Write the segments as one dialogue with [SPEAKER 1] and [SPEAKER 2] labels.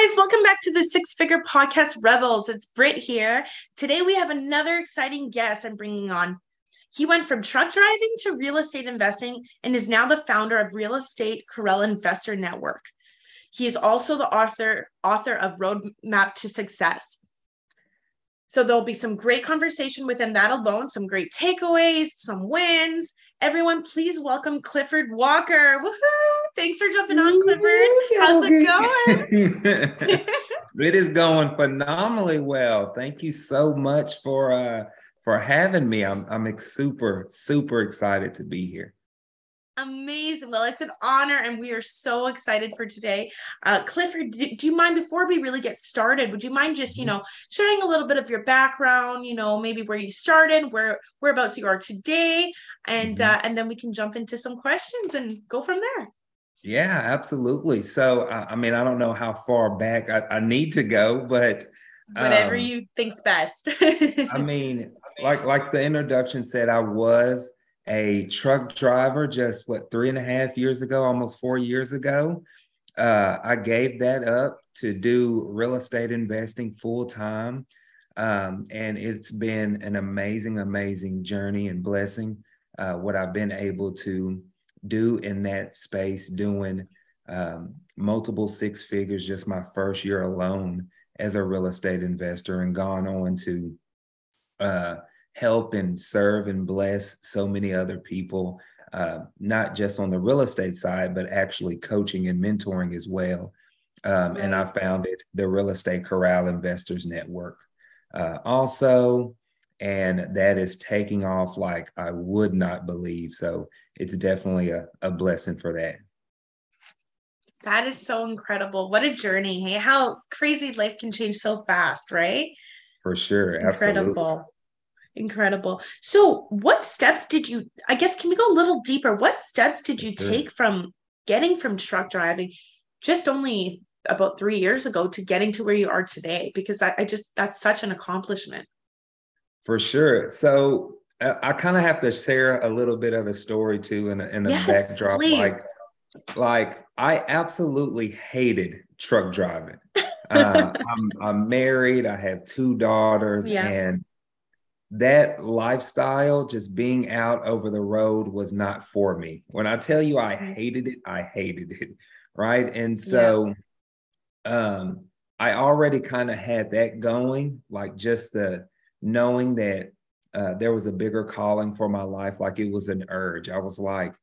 [SPEAKER 1] Guys, welcome back to the Six Figure Podcast Rebels. It's Britt here. Today we have another exciting guest I'm bringing on. He went from truck driving to real estate investing and is now the founder of Real Estate Corral Investor Network. He is also the author author of Roadmap to Success. So there'll be some great conversation within that alone, some great takeaways, some wins. Everyone, please welcome Clifford Walker. Woohoo! Thanks for jumping on, Clifford. How's it
[SPEAKER 2] going? it is going phenomenally well. Thank you so much for uh, for having me. I'm I'm super super excited to be here.
[SPEAKER 1] Amazing. Well, it's an honor, and we are so excited for today. Uh, Clifford, do, do, you mind before we really get started? Would you mind just, you mm-hmm. know, sharing a little bit of your background? You know, maybe where you started, where whereabouts you are today, and mm-hmm. uh, and then we can jump into some questions and go from there.
[SPEAKER 2] Yeah, absolutely. So, uh, I mean, I don't know how far back I, I need to go, but
[SPEAKER 1] whatever um, you think's best.
[SPEAKER 2] I mean, like like the introduction said, I was a truck driver just what three and a half years ago, almost four years ago. Uh, I gave that up to do real estate investing full time. Um, and it's been an amazing, amazing journey and blessing. Uh, what I've been able to do in that space, doing um, multiple six figures just my first year alone as a real estate investor, and gone on to uh, help and serve and bless so many other people, uh, not just on the real estate side, but actually coaching and mentoring as well. Um, and I founded the Real Estate Corral Investors Network uh, also. And that is taking off like I would not believe. So it's definitely a, a blessing for that.
[SPEAKER 1] That is so incredible. What a journey. Hey, how crazy life can change so fast, right?
[SPEAKER 2] For sure.
[SPEAKER 1] Incredible. Absolutely. Incredible. So, what steps did you? I guess can we go a little deeper? What steps did you take from getting from truck driving just only about three years ago to getting to where you are today? Because I, I just that's such an accomplishment.
[SPEAKER 2] For sure. So uh, I, kind of have to share a little bit of a story too in, in the yes, backdrop. Please. Like, like I absolutely hated truck driving. Uh, I'm, I'm married. I have two daughters, yeah. and that lifestyle, just being out over the road, was not for me. When I tell you I hated it, I hated it. Right. And so yeah. um, I already kind of had that going, like just the knowing that uh, there was a bigger calling for my life, like it was an urge. I was like,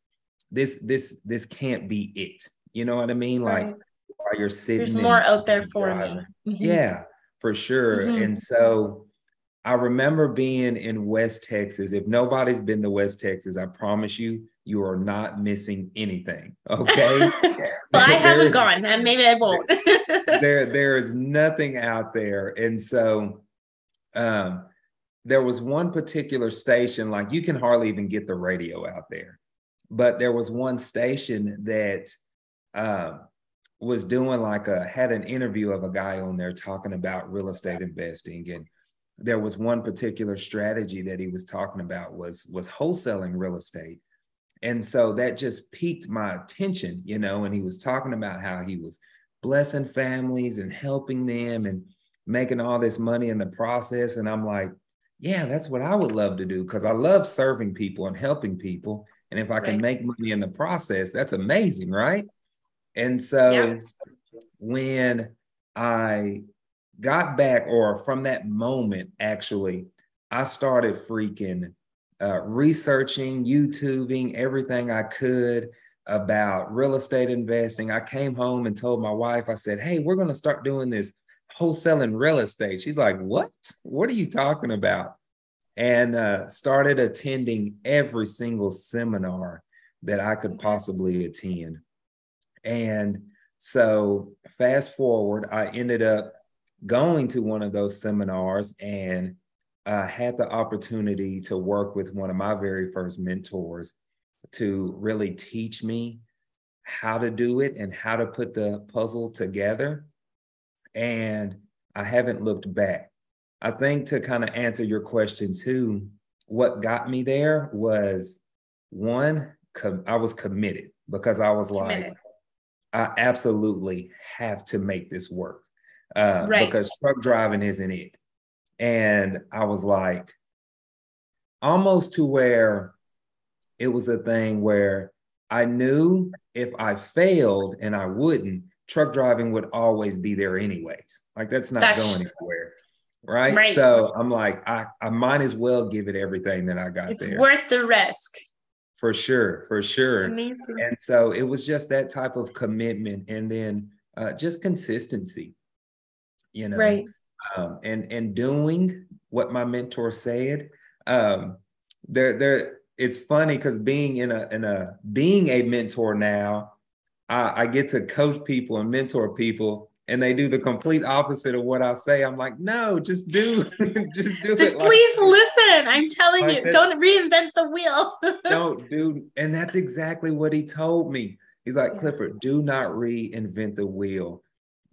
[SPEAKER 2] this, this, this can't be it. You know what I mean? Right. Like while you're sitting,
[SPEAKER 1] there's more out there for driving.
[SPEAKER 2] me. Mm-hmm. Yeah, for sure. Mm-hmm. And so I remember being in West Texas. If nobody's been to West Texas, I promise you, you are not missing anything. Okay.
[SPEAKER 1] well, I haven't gone, and maybe I won't.
[SPEAKER 2] there, there is nothing out there, and so, um, there was one particular station. Like you can hardly even get the radio out there, but there was one station that. Um, was doing like a had an interview of a guy on there talking about real estate investing and there was one particular strategy that he was talking about was was wholesaling real estate and so that just piqued my attention you know and he was talking about how he was blessing families and helping them and making all this money in the process and i'm like yeah that's what i would love to do because i love serving people and helping people and if i can right. make money in the process that's amazing right and so yeah. when i got back, or from that moment, actually, I started freaking uh, researching, YouTubing everything I could about real estate investing. I came home and told my wife, I said, Hey, we're going to start doing this wholesaling real estate. She's like, What? What are you talking about? And uh, started attending every single seminar that I could possibly attend. And so fast forward, I ended up going to one of those seminars and uh, had the opportunity to work with one of my very first mentors to really teach me how to do it and how to put the puzzle together. And I haven't looked back. I think to kind of answer your question too, what got me there was one, com- I was committed because I was committed. like, I absolutely have to make this work uh, right. because truck driving isn't it. And I was like, almost to where it was a thing where I knew if I failed and I wouldn't, truck driving would always be there anyways. Like that's not that's going anywhere. Right? right? So I'm like, I, I might as well give it everything that I got
[SPEAKER 1] it's
[SPEAKER 2] there.
[SPEAKER 1] worth the risk.
[SPEAKER 2] For sure, for sure. Amazing. And so it was just that type of commitment and then uh, just consistency, you know.
[SPEAKER 1] Right.
[SPEAKER 2] Um, and and doing what my mentor said. Um, there, there it's funny because being in a in a being a mentor now, I, I get to coach people and mentor people and they do the complete opposite of what I say. I'm like, no, just do, just do
[SPEAKER 1] just please like, listen. I'm telling like you, don't reinvent the wheel.
[SPEAKER 2] don't do, and that's exactly what he told me. He's like, Clifford, do not reinvent the wheel.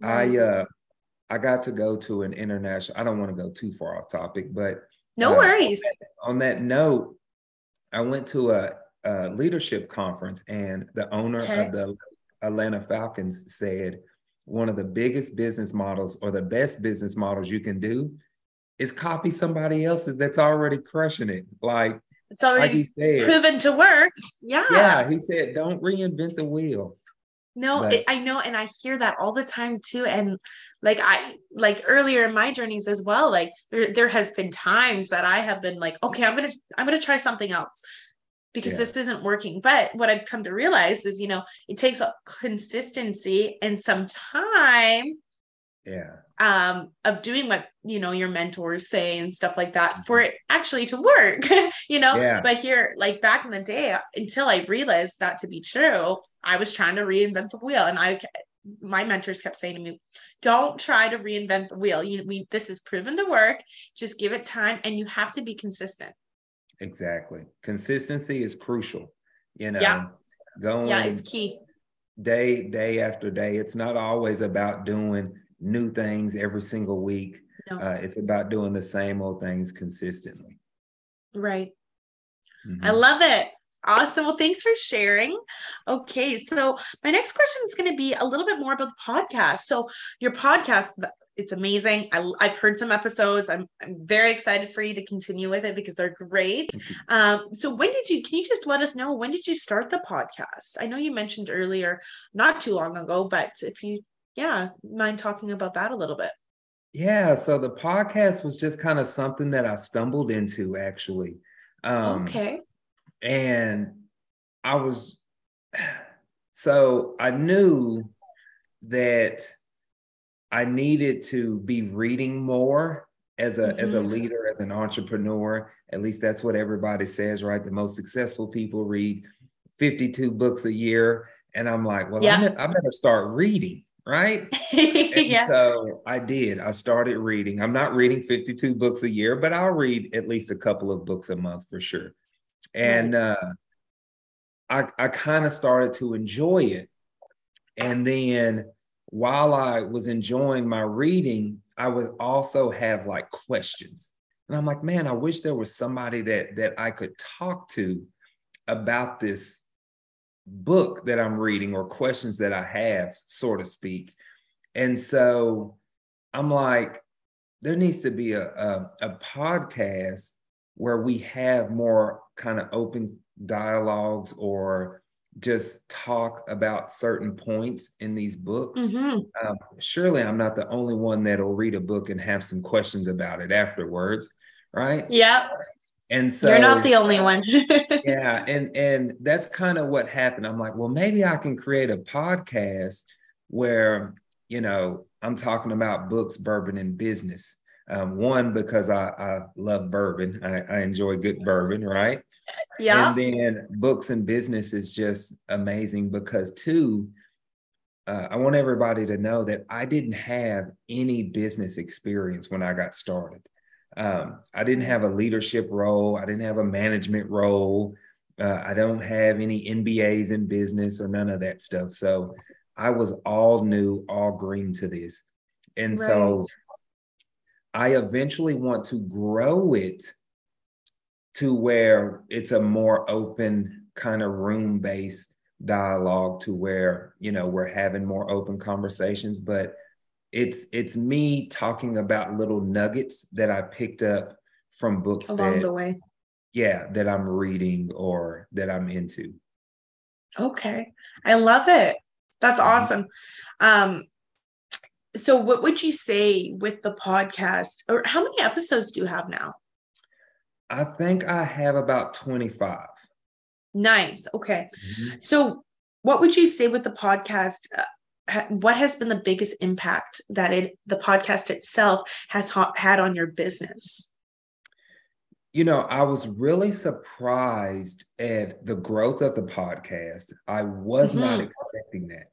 [SPEAKER 2] I uh I got to go to an international, I don't want to go too far off topic, but
[SPEAKER 1] no uh, worries.
[SPEAKER 2] On that, on that note, I went to a, a leadership conference, and the owner okay. of the Atlanta Falcons said one of the biggest business models or the best business models you can do is copy somebody else's that's already crushing it. Like
[SPEAKER 1] it's already like said, proven to work. Yeah.
[SPEAKER 2] Yeah. He said, don't reinvent the wheel.
[SPEAKER 1] No, it, I know, and I hear that all the time too. And like I like earlier in my journeys as well, like there there has been times that I have been like, okay, I'm gonna I'm gonna try something else because yeah. this isn't working. But what I've come to realize is, you know, it takes a consistency and some time
[SPEAKER 2] yeah
[SPEAKER 1] um of doing what you know your mentors say and stuff like that for mm-hmm. it actually to work you know yeah. but here like back in the day until i realized that to be true i was trying to reinvent the wheel and i my mentors kept saying to me don't try to reinvent the wheel you we this is proven to work just give it time and you have to be consistent
[SPEAKER 2] exactly consistency is crucial you know
[SPEAKER 1] yeah
[SPEAKER 2] going
[SPEAKER 1] yeah it's key
[SPEAKER 2] day day after day it's not always about doing new things every single week. No. Uh, it's about doing the same old things consistently.
[SPEAKER 1] Right. Mm-hmm. I love it. Awesome. Well, thanks for sharing. Okay. So, my next question is going to be a little bit more about the podcast. So, your podcast, it's amazing. I, have heard some episodes. I'm, I'm very excited for you to continue with it because they're great. Um, so, when did you, can you just let us know when did you start the podcast? I know you mentioned earlier, not too long ago, but if you yeah, mind talking about that a little bit?
[SPEAKER 2] Yeah, so the podcast was just kind of something that I stumbled into actually.
[SPEAKER 1] Um, okay.
[SPEAKER 2] And I was, so I knew that I needed to be reading more as a mm-hmm. as a mm-hmm. leader, as an entrepreneur. At least that's what everybody says, right? The most successful people read 52 books a year. And I'm like, well, yeah. I, I better start reading right? yeah. So I did. I started reading. I'm not reading 52 books a year, but I'll read at least a couple of books a month for sure. And uh, I, I kind of started to enjoy it. And then while I was enjoying my reading, I would also have like questions. And I'm like, man, I wish there was somebody that that I could talk to about this book that I'm reading or questions that I have, so to speak. And so I'm like, there needs to be a, a, a podcast where we have more kind of open dialogues or just talk about certain points in these books. Mm-hmm. Um, surely I'm not the only one that'll read a book and have some questions about it afterwards, right?
[SPEAKER 1] Yeah.
[SPEAKER 2] And so
[SPEAKER 1] you're not the only one.
[SPEAKER 2] yeah. And and that's kind of what happened. I'm like, well, maybe I can create a podcast where, you know, I'm talking about books, bourbon, and business. Um, one, because I, I love bourbon. I, I enjoy good bourbon, right?
[SPEAKER 1] Yeah.
[SPEAKER 2] And then books and business is just amazing because two, uh, I want everybody to know that I didn't have any business experience when I got started. Um, I didn't have a leadership role. I didn't have a management role. Uh, I don't have any MBAs in business or none of that stuff. So I was all new, all green to this. And right. so I eventually want to grow it to where it's a more open kind of room based dialogue to where you know we're having more open conversations but it's it's me talking about little nuggets that i picked up from books
[SPEAKER 1] along
[SPEAKER 2] that,
[SPEAKER 1] the way.
[SPEAKER 2] Yeah that i'm reading or that i'm into.
[SPEAKER 1] Okay. I love it. That's mm-hmm. awesome. Um so what would you say with the podcast or how many episodes do you have now
[SPEAKER 2] i think i have about 25
[SPEAKER 1] Nice. Okay. Mm-hmm. So, what would you say with the podcast? Uh, what has been the biggest impact that it the podcast itself has ha- had on your business?
[SPEAKER 2] You know, I was really surprised at the growth of the podcast. I was mm-hmm. not expecting that.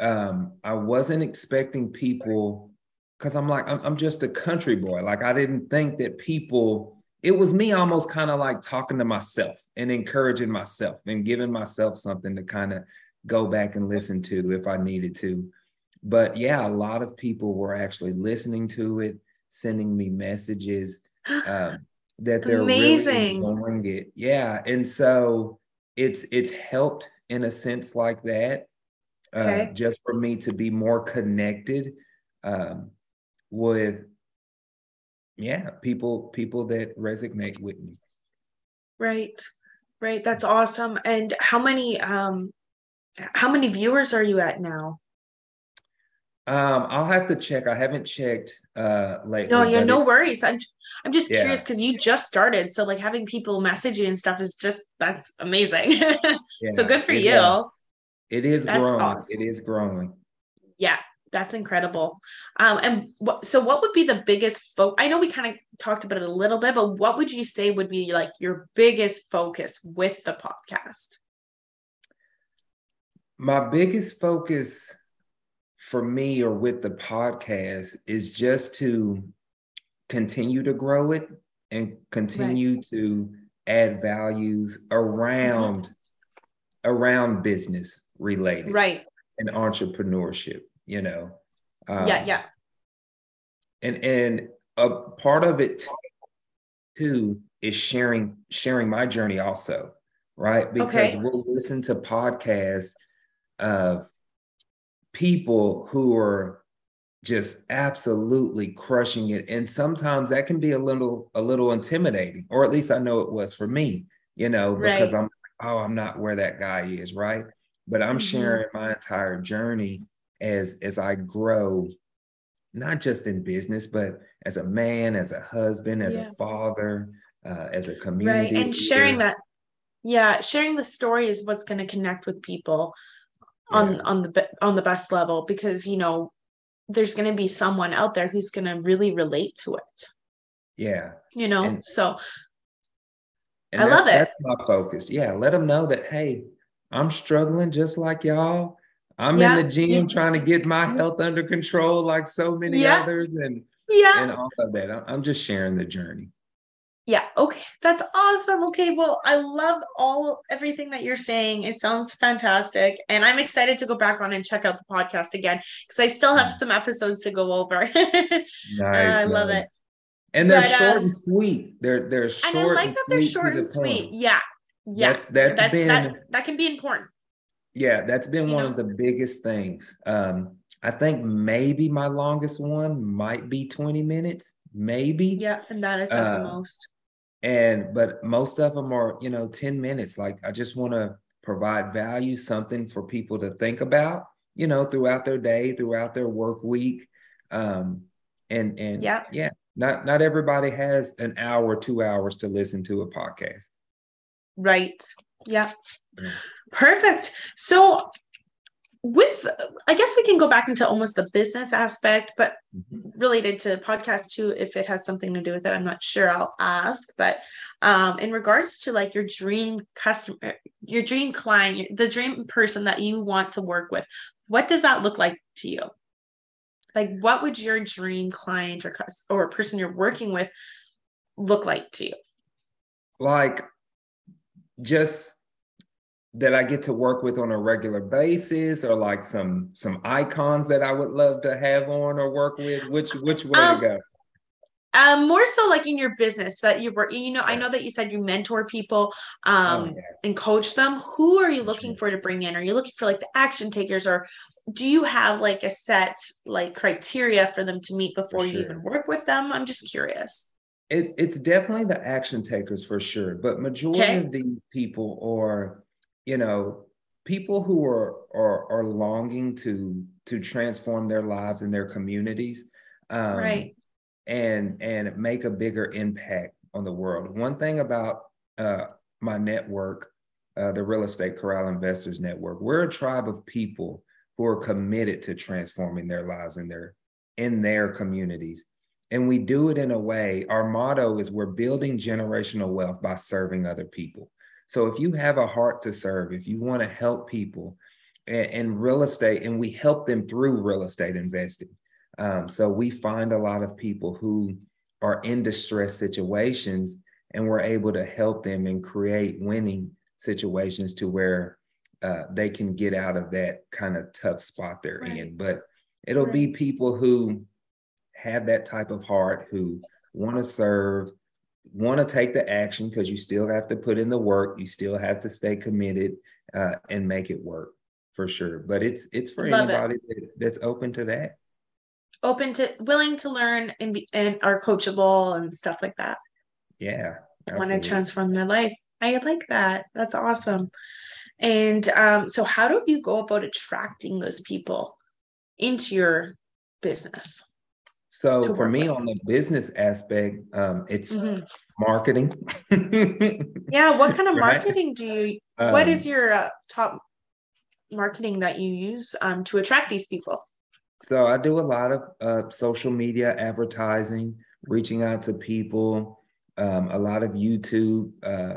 [SPEAKER 2] Um, I wasn't expecting people because I'm like, I'm, I'm just a country boy. Like, I didn't think that people it was me almost kind of like talking to myself and encouraging myself and giving myself something to kind of go back and listen to if I needed to. But yeah, a lot of people were actually listening to it, sending me messages um, that they're Amazing. really enjoying it. Yeah, and so it's it's helped in a sense like that, uh, just for me to be more connected um, with yeah people people that resonate with me.
[SPEAKER 1] Right. Right. That's awesome. And how many um how many viewers are you at now?
[SPEAKER 2] Um i'll have to check. I haven't checked uh lately
[SPEAKER 1] no yeah no it, worries. I'm i'm just yeah. curious because you just started so like having people message you and stuff is just that's amazing. Yeah, so good for you.
[SPEAKER 2] It is that's growing awesome. it is growing
[SPEAKER 1] yeah that's incredible. Um, and what, so, what would be the biggest focus? I know we kind of talked about it a little bit, but what would you say would be like your biggest focus with the podcast?
[SPEAKER 2] My biggest focus for me or with the podcast is just to continue to grow it and continue right. to add values around mm-hmm. around business related
[SPEAKER 1] right
[SPEAKER 2] and entrepreneurship you know.
[SPEAKER 1] Um, yeah, yeah.
[SPEAKER 2] And and a part of it too is sharing sharing my journey also, right? Because okay. we'll listen to podcasts of people who are just absolutely crushing it and sometimes that can be a little a little intimidating or at least i know it was for me you know because right. i'm oh i'm not where that guy is right but i'm mm-hmm. sharing my entire journey as as I grow, not just in business, but as a man, as a husband, as yeah. a father, uh, as a community.
[SPEAKER 1] Right, and sharing that, yeah, sharing the story is what's going to connect with people on yeah. on the on the best level because you know there's going to be someone out there who's going to really relate to it.
[SPEAKER 2] Yeah,
[SPEAKER 1] you know, and, so. I love it.
[SPEAKER 2] That's my focus. Yeah, let them know that hey, I'm struggling just like y'all I'm yeah. in the gym yeah. trying to get my health under control, like so many yeah. others, and yeah, and all of that. I'm just sharing the journey.
[SPEAKER 1] Yeah. Okay. That's awesome. Okay. Well, I love all everything that you're saying. It sounds fantastic, and I'm excited to go back on and check out the podcast again because I still have some episodes to go over. nice. Uh, I love it.
[SPEAKER 2] And they're but, short um, and sweet. They're they're short. And I like and that they're short and sweet.
[SPEAKER 1] Yeah. Yeah. That's that's, that's been that, that can be important.
[SPEAKER 2] Yeah, that's been you one know? of the biggest things. Um, I think maybe my longest one might be 20 minutes, maybe.
[SPEAKER 1] Yeah, and that is uh, the most.
[SPEAKER 2] And but most of them are, you know, 10 minutes. Like I just want to provide value, something for people to think about, you know, throughout their day, throughout their work week. Um, and and yeah, yeah, not not everybody has an hour, two hours to listen to a podcast.
[SPEAKER 1] Right. Yeah. Perfect. So with i guess we can go back into almost the business aspect but
[SPEAKER 2] Mhm.
[SPEAKER 1] related to podcast too if it has something to do with it i'm not sure i'll ask but um in regards to like your dream customer your dream client the dream person that you want to work with what does that look like to you like what would your dream client or or person you're working with look like to you
[SPEAKER 2] like just that I get to work with on a regular basis or like some some icons that I would love to have on or work with? Which which way
[SPEAKER 1] Um,
[SPEAKER 2] to go?
[SPEAKER 1] um more so like in your business that you work you know i know that you said you mentor people
[SPEAKER 2] Oh,
[SPEAKER 1] um
[SPEAKER 2] yeah.
[SPEAKER 1] and coach them. Who are you looking for to bring in? Are you looking for like the action takers or do you have like a set like criteria for them to meet before you even work with them? I'm just curious
[SPEAKER 2] It, it's definitely the action takers for sure, but majority
[SPEAKER 1] Okay.
[SPEAKER 2] of these people are, you know, people who are are are longing to to transform their lives and their communities, um,
[SPEAKER 1] Right.
[SPEAKER 2] And and make a bigger impact on the world. One thing about uh, my network, uh, the Real Estate Corral Investors Network, we're a tribe of people who are committed to transforming their lives and their in their communities and we do it in a way our motto is we're building generational wealth by serving other people. So if you have a heart to serve if you want to help people in real estate and we help them through real estate investing um, so we find a lot of people who are in distressed situations and we're able to help them and create winning situations to where uh, they can get out of that kind of tough spot they're
[SPEAKER 1] Right.
[SPEAKER 2] in. But it'll be people who have that type of heart who want to serve, want to take the action because you still have to put in the work, you still have to stay committed uh, and make it work for sure. But it's it's for
[SPEAKER 1] Love it.
[SPEAKER 2] anybody that, that's open to that.
[SPEAKER 1] open to willing to learn and be and are coachable and stuff like that
[SPEAKER 2] Yeah,
[SPEAKER 1] want to transform their life i like that that's awesome and um so how do you go about attracting those people into your business
[SPEAKER 2] So for me
[SPEAKER 1] with.
[SPEAKER 2] on the business aspect, um, it's
[SPEAKER 1] Mhm.
[SPEAKER 2] marketing.
[SPEAKER 1] yeah what kind of marketing do you what
[SPEAKER 2] Um,
[SPEAKER 1] is your uh, top marketing that you use um to attract these people
[SPEAKER 2] So I do a lot of uh, social media advertising, reaching out to people, um, a lot of YouTube uh,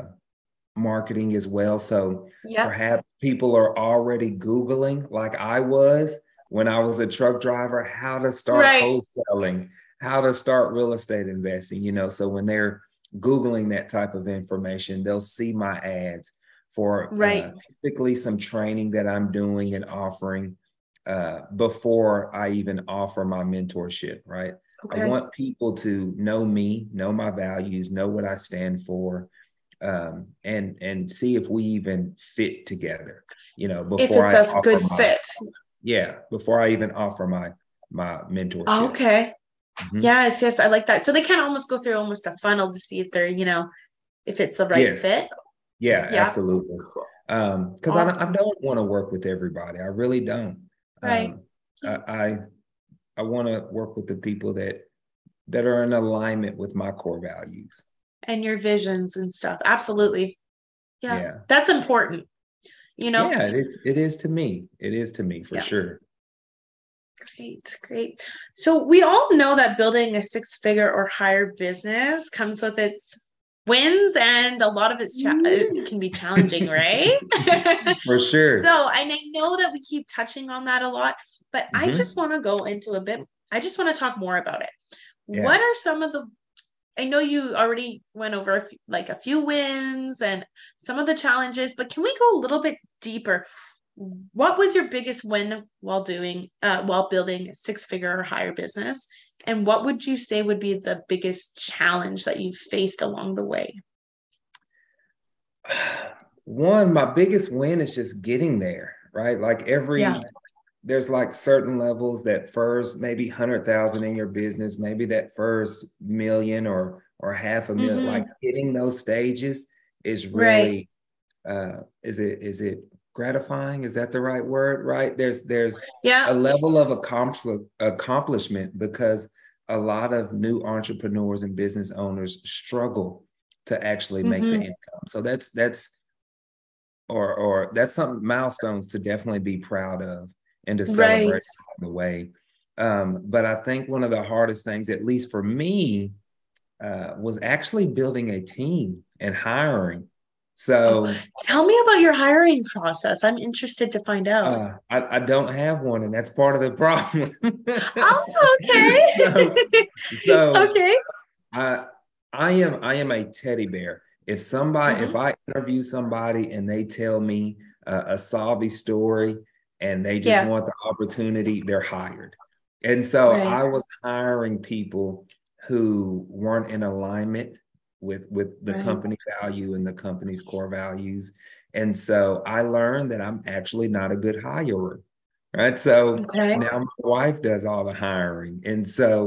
[SPEAKER 2] marketing as well. So
[SPEAKER 1] yeah
[SPEAKER 2] perhaps people are already Googling, like I was when I was a truck driver, how to start
[SPEAKER 1] Right.
[SPEAKER 2] wholesaling, how to start real estate investing, you know. So when they're Googling that type of information, they'll see my ads for
[SPEAKER 1] Right.
[SPEAKER 2] uh, typically some training that I'm doing and offering uh, before I even offer my mentorship, right?
[SPEAKER 1] okay
[SPEAKER 2] I want people to know me, know my values, know what I stand for, um, and and see if we even fit together. You know, before if
[SPEAKER 1] it's
[SPEAKER 2] I
[SPEAKER 1] a good
[SPEAKER 2] my-
[SPEAKER 1] fit
[SPEAKER 2] Yeah, before I even offer my my mentorship.
[SPEAKER 1] okay
[SPEAKER 2] Mhm.
[SPEAKER 1] yes yes i like that so they kind of almost go through almost a funnel to see if they're you know if it's the right
[SPEAKER 2] Yes.
[SPEAKER 1] fit
[SPEAKER 2] Yeah,
[SPEAKER 1] Yeah.
[SPEAKER 2] absolutely.
[SPEAKER 1] cool
[SPEAKER 2] Um, because I,
[SPEAKER 1] Awesome.
[SPEAKER 2] I don't want to work with everybody. I really don't.
[SPEAKER 1] Right.
[SPEAKER 2] Um, I I, I want to work with the people that that are in alignment with my core values.
[SPEAKER 1] and your visions and stuff absolutely yeah,
[SPEAKER 2] Yeah.
[SPEAKER 1] that's important you know
[SPEAKER 2] Yeah, it is. It is to me. It is to me for
[SPEAKER 1] Yeah.
[SPEAKER 2] sure.
[SPEAKER 1] great great so we all know that building a six figure or higher business comes with its wins and a lot of it's cha- it can be challenging right
[SPEAKER 2] For sure.
[SPEAKER 1] so and i know that we keep touching on that a lot but i
[SPEAKER 2] Mhm.
[SPEAKER 1] just want to go into a bit i just want to talk more about it
[SPEAKER 2] Yeah.
[SPEAKER 1] what are some of the i know you already went over a few, like a few wins and some of the challenges but can we go a little bit deeper what was your biggest win while doing uh, while building a six figure or higher business and what would you say would be the biggest challenge that you've faced along the way
[SPEAKER 2] One, my biggest win is just getting there, right? Like every
[SPEAKER 1] Yeah.
[SPEAKER 2] There's like certain levels that first maybe hundred thousand in your business, maybe that first million or or half a 1000000
[SPEAKER 1] Mhm.
[SPEAKER 2] like hitting those stages is
[SPEAKER 1] Right.
[SPEAKER 2] really uh is it is it gratifying? Is that the right word? Right. There's there's a level of accompli- accomplishment because a lot of new entrepreneurs and business owners struggle to actually make the
[SPEAKER 1] Mhm.
[SPEAKER 2] income. So that's that's or or that's some milestones to definitely be proud of and to celebrate right. the way. Um, but I think one of the hardest things, at least for me, uh, was actually building a team and hiring. So oh,
[SPEAKER 1] tell me about your hiring process. I'm interested to find out.
[SPEAKER 2] Uh, I, I, don't have one, and that's part of the problem.
[SPEAKER 1] oh, okay.
[SPEAKER 2] so, so, okay. I I am I am a teddy bear. If somebody, mm-hmm. if I interview somebody and they tell me uh, a sobby story and they just yeah. want the opportunity, they're hired. And so right. I was hiring people who weren't in alignment with with the right. company value and the company's core values. And so I learned that I'm actually not a good hirer. Right. So okay. now my wife does all the hiring. And so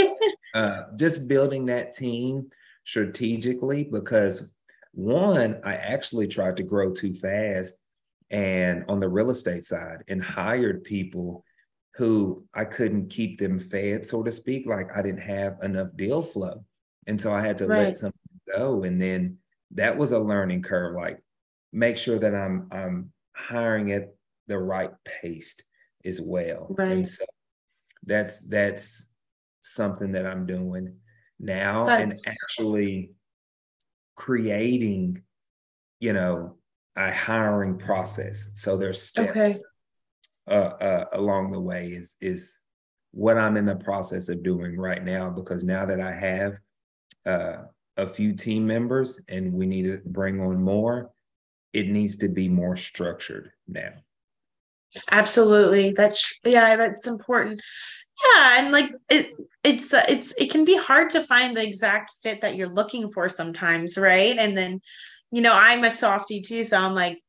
[SPEAKER 2] uh, just building that team strategically because one, I actually tried to grow too fast and on the real estate side and hired people who I couldn't keep them fed, so to speak. Like I didn't have enough deal flow. And so I had to right. let something go. And then that was a learning curve. Like make sure that I'm I'm hiring at the right pace as well. Right. And so that's that's something that I'm doing now that's... and actually creating, you know, a hiring process. So there's steps okay. uh, uh, along the way is is what I'm in the process of doing right now because now that I have uh, a few team members and we need to bring on more, it needs to be more structured now.
[SPEAKER 1] Absolutely. That's yeah, that's important. Yeah, and like it it's it's it can be hard to find the exact fit that you're looking for sometimes, right? And then you know, I'm a softie too, so I'm like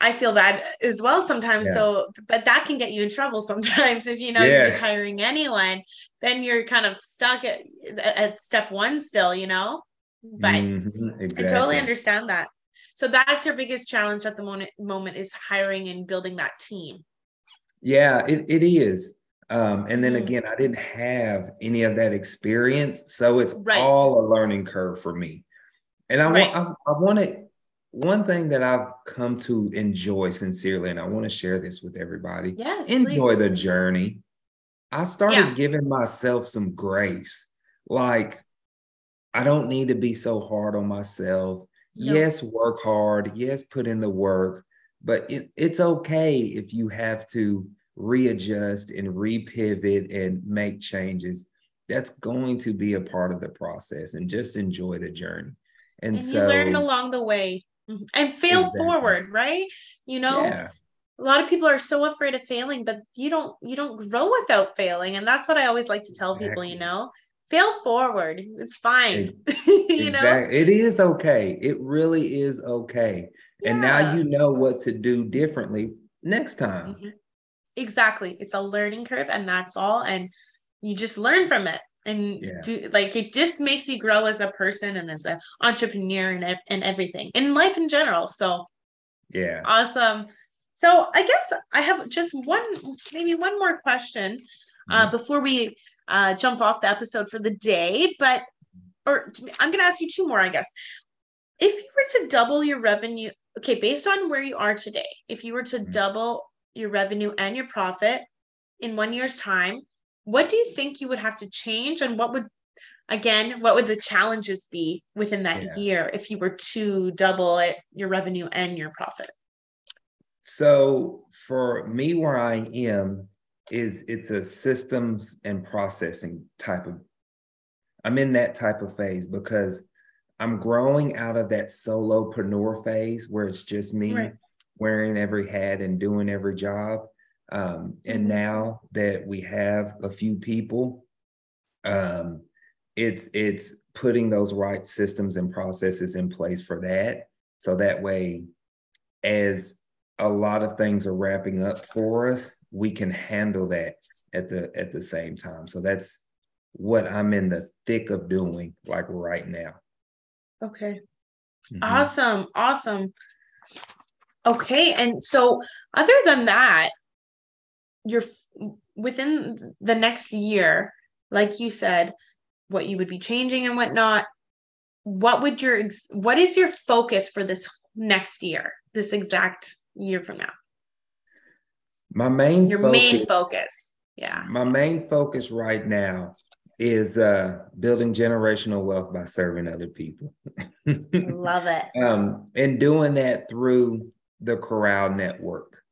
[SPEAKER 1] I feel bad as well sometimes. Yeah. So, but that can get you in trouble sometimes if you know yes. you're just hiring anyone, then you're kind of stuck at, at step one still, you know. But mm-hmm, exactly. I totally understand that. So that's your biggest challenge at the moment moment is hiring and building that team.
[SPEAKER 2] Yeah, it, it is. Um, and then mm-hmm. again, I didn't have any of that experience. So it's right. all a learning curve for me. And I right. want I, I want to one thing that I've come to enjoy sincerely, and I want to share this with everybody.
[SPEAKER 1] Yes,
[SPEAKER 2] enjoy please. the journey. I started yeah. giving myself some grace. Like, I don't need to be so hard on myself. No. Yes, work hard. Yes, put in the work, but it, it's okay if you have to readjust and repivot and make changes. That's going to be a part of the process and just enjoy the journey.
[SPEAKER 1] And, and so, you learn along the way. Mm-hmm. and fail exactly. forward right you know yeah. a lot of people are so afraid of failing but you don't you don't grow without failing and that's what i always like to tell exactly. people you know fail forward it's fine you know
[SPEAKER 2] it is okay it really is okay yeah. and now you know what to do differently next time mm-hmm.
[SPEAKER 1] exactly it's a learning curve and that's all and you just learn from it and yeah. do like it just makes you grow as a person and as an entrepreneur and, and everything in life in general so
[SPEAKER 2] yeah
[SPEAKER 1] awesome so i guess i have just one maybe one more question uh, mm-hmm. before we uh, jump off the episode for the day but or i'm going to ask you two more i guess if you were to double your revenue okay based on where you are today if you were to mm-hmm. double your revenue and your profit in one year's time what do you think you would have to change and what would again what would the challenges be within that yeah. year if you were to double it your revenue and your profit
[SPEAKER 2] so for me where i am is it's a systems and processing type of i'm in that type of phase because i'm growing out of that solopreneur phase where it's just me right. wearing every hat and doing every job um, and now that we have a few people, um, it's it's putting those right systems and processes in place for that. So that way, as a lot of things are wrapping up for us, we can handle that at the at the same time. So that's what I'm in the thick of doing, like right now.
[SPEAKER 1] Okay. Mm-hmm. Awesome. Awesome. Okay. And so other than that, you're within the next year, like you said, what you would be changing and whatnot. What would your what is your focus for this next year, this exact year from now?
[SPEAKER 2] My main
[SPEAKER 1] Your
[SPEAKER 2] focus,
[SPEAKER 1] main focus. Yeah.
[SPEAKER 2] my main focus right now is uh, building generational wealth by serving other people.
[SPEAKER 1] Love it.
[SPEAKER 2] um, and doing that through the Corral Network.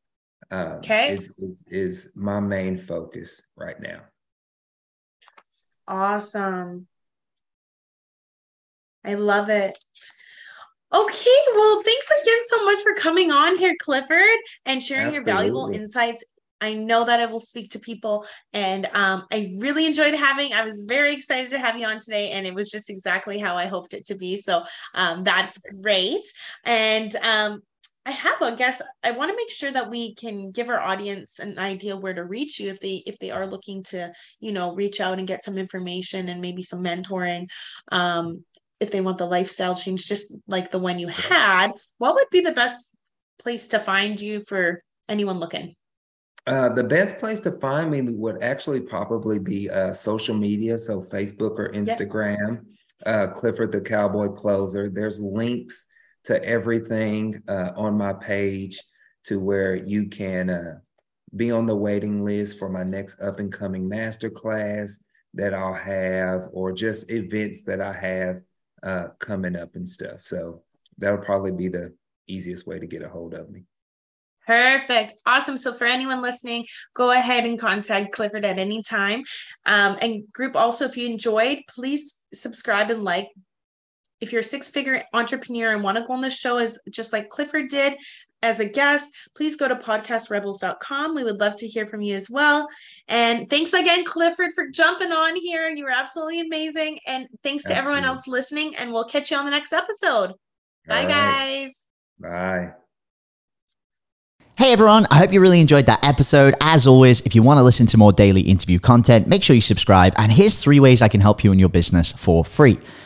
[SPEAKER 2] Uh,
[SPEAKER 1] Okay.
[SPEAKER 2] is, is is my main focus right now.
[SPEAKER 1] Awesome. I love it. Okay, well, thanks again so much for coming on here, Clifford, and sharing your valuable insights. I know that it will speak to people, and um, I really enjoyed having. I was very excited to have you on today, and it was just exactly how I hoped it to be. So um, that's great. And um, I have a guess. I want to make sure that we can give our audience an idea where to reach you if they if they are looking to you know reach out and get some information and maybe some mentoring um if they want the lifestyle change just like the one you had what would be the best place to find you for anyone looking
[SPEAKER 2] Uh, the best place to find me would actually probably be uh, social media, so Facebook or Instagram. Uh, Clifford the Cowboy Closer. There's links to everything uh, on my page to where you can uh, be on the waiting list for my next up and coming masterclass that I'll have, or just events that I have uh, coming up and stuff. So that'll probably be the easiest way to get a hold of me.
[SPEAKER 1] Perfect. Awesome. So for anyone listening, go ahead and contact Clifford at any time. Um, and group also, if you enjoyed, please subscribe and like. If you're a six figure entrepreneur and want to go on the show as just like Clifford did as a guest, please go to podcastrebels.com. We would love to hear from you as well. And thanks again, Clifford, for jumping on here. You were absolutely amazing. And thanks to everyone
[SPEAKER 2] Absolutely.
[SPEAKER 1] else listening. And we'll catch you on the next episode. Bye,
[SPEAKER 2] All right.
[SPEAKER 1] guys.
[SPEAKER 2] Bye.
[SPEAKER 3] Hey everyone, I hope you really enjoyed that episode. As always, if you want to listen to more daily interview content, make sure you subscribe. And here's three ways I can help you in your business for free.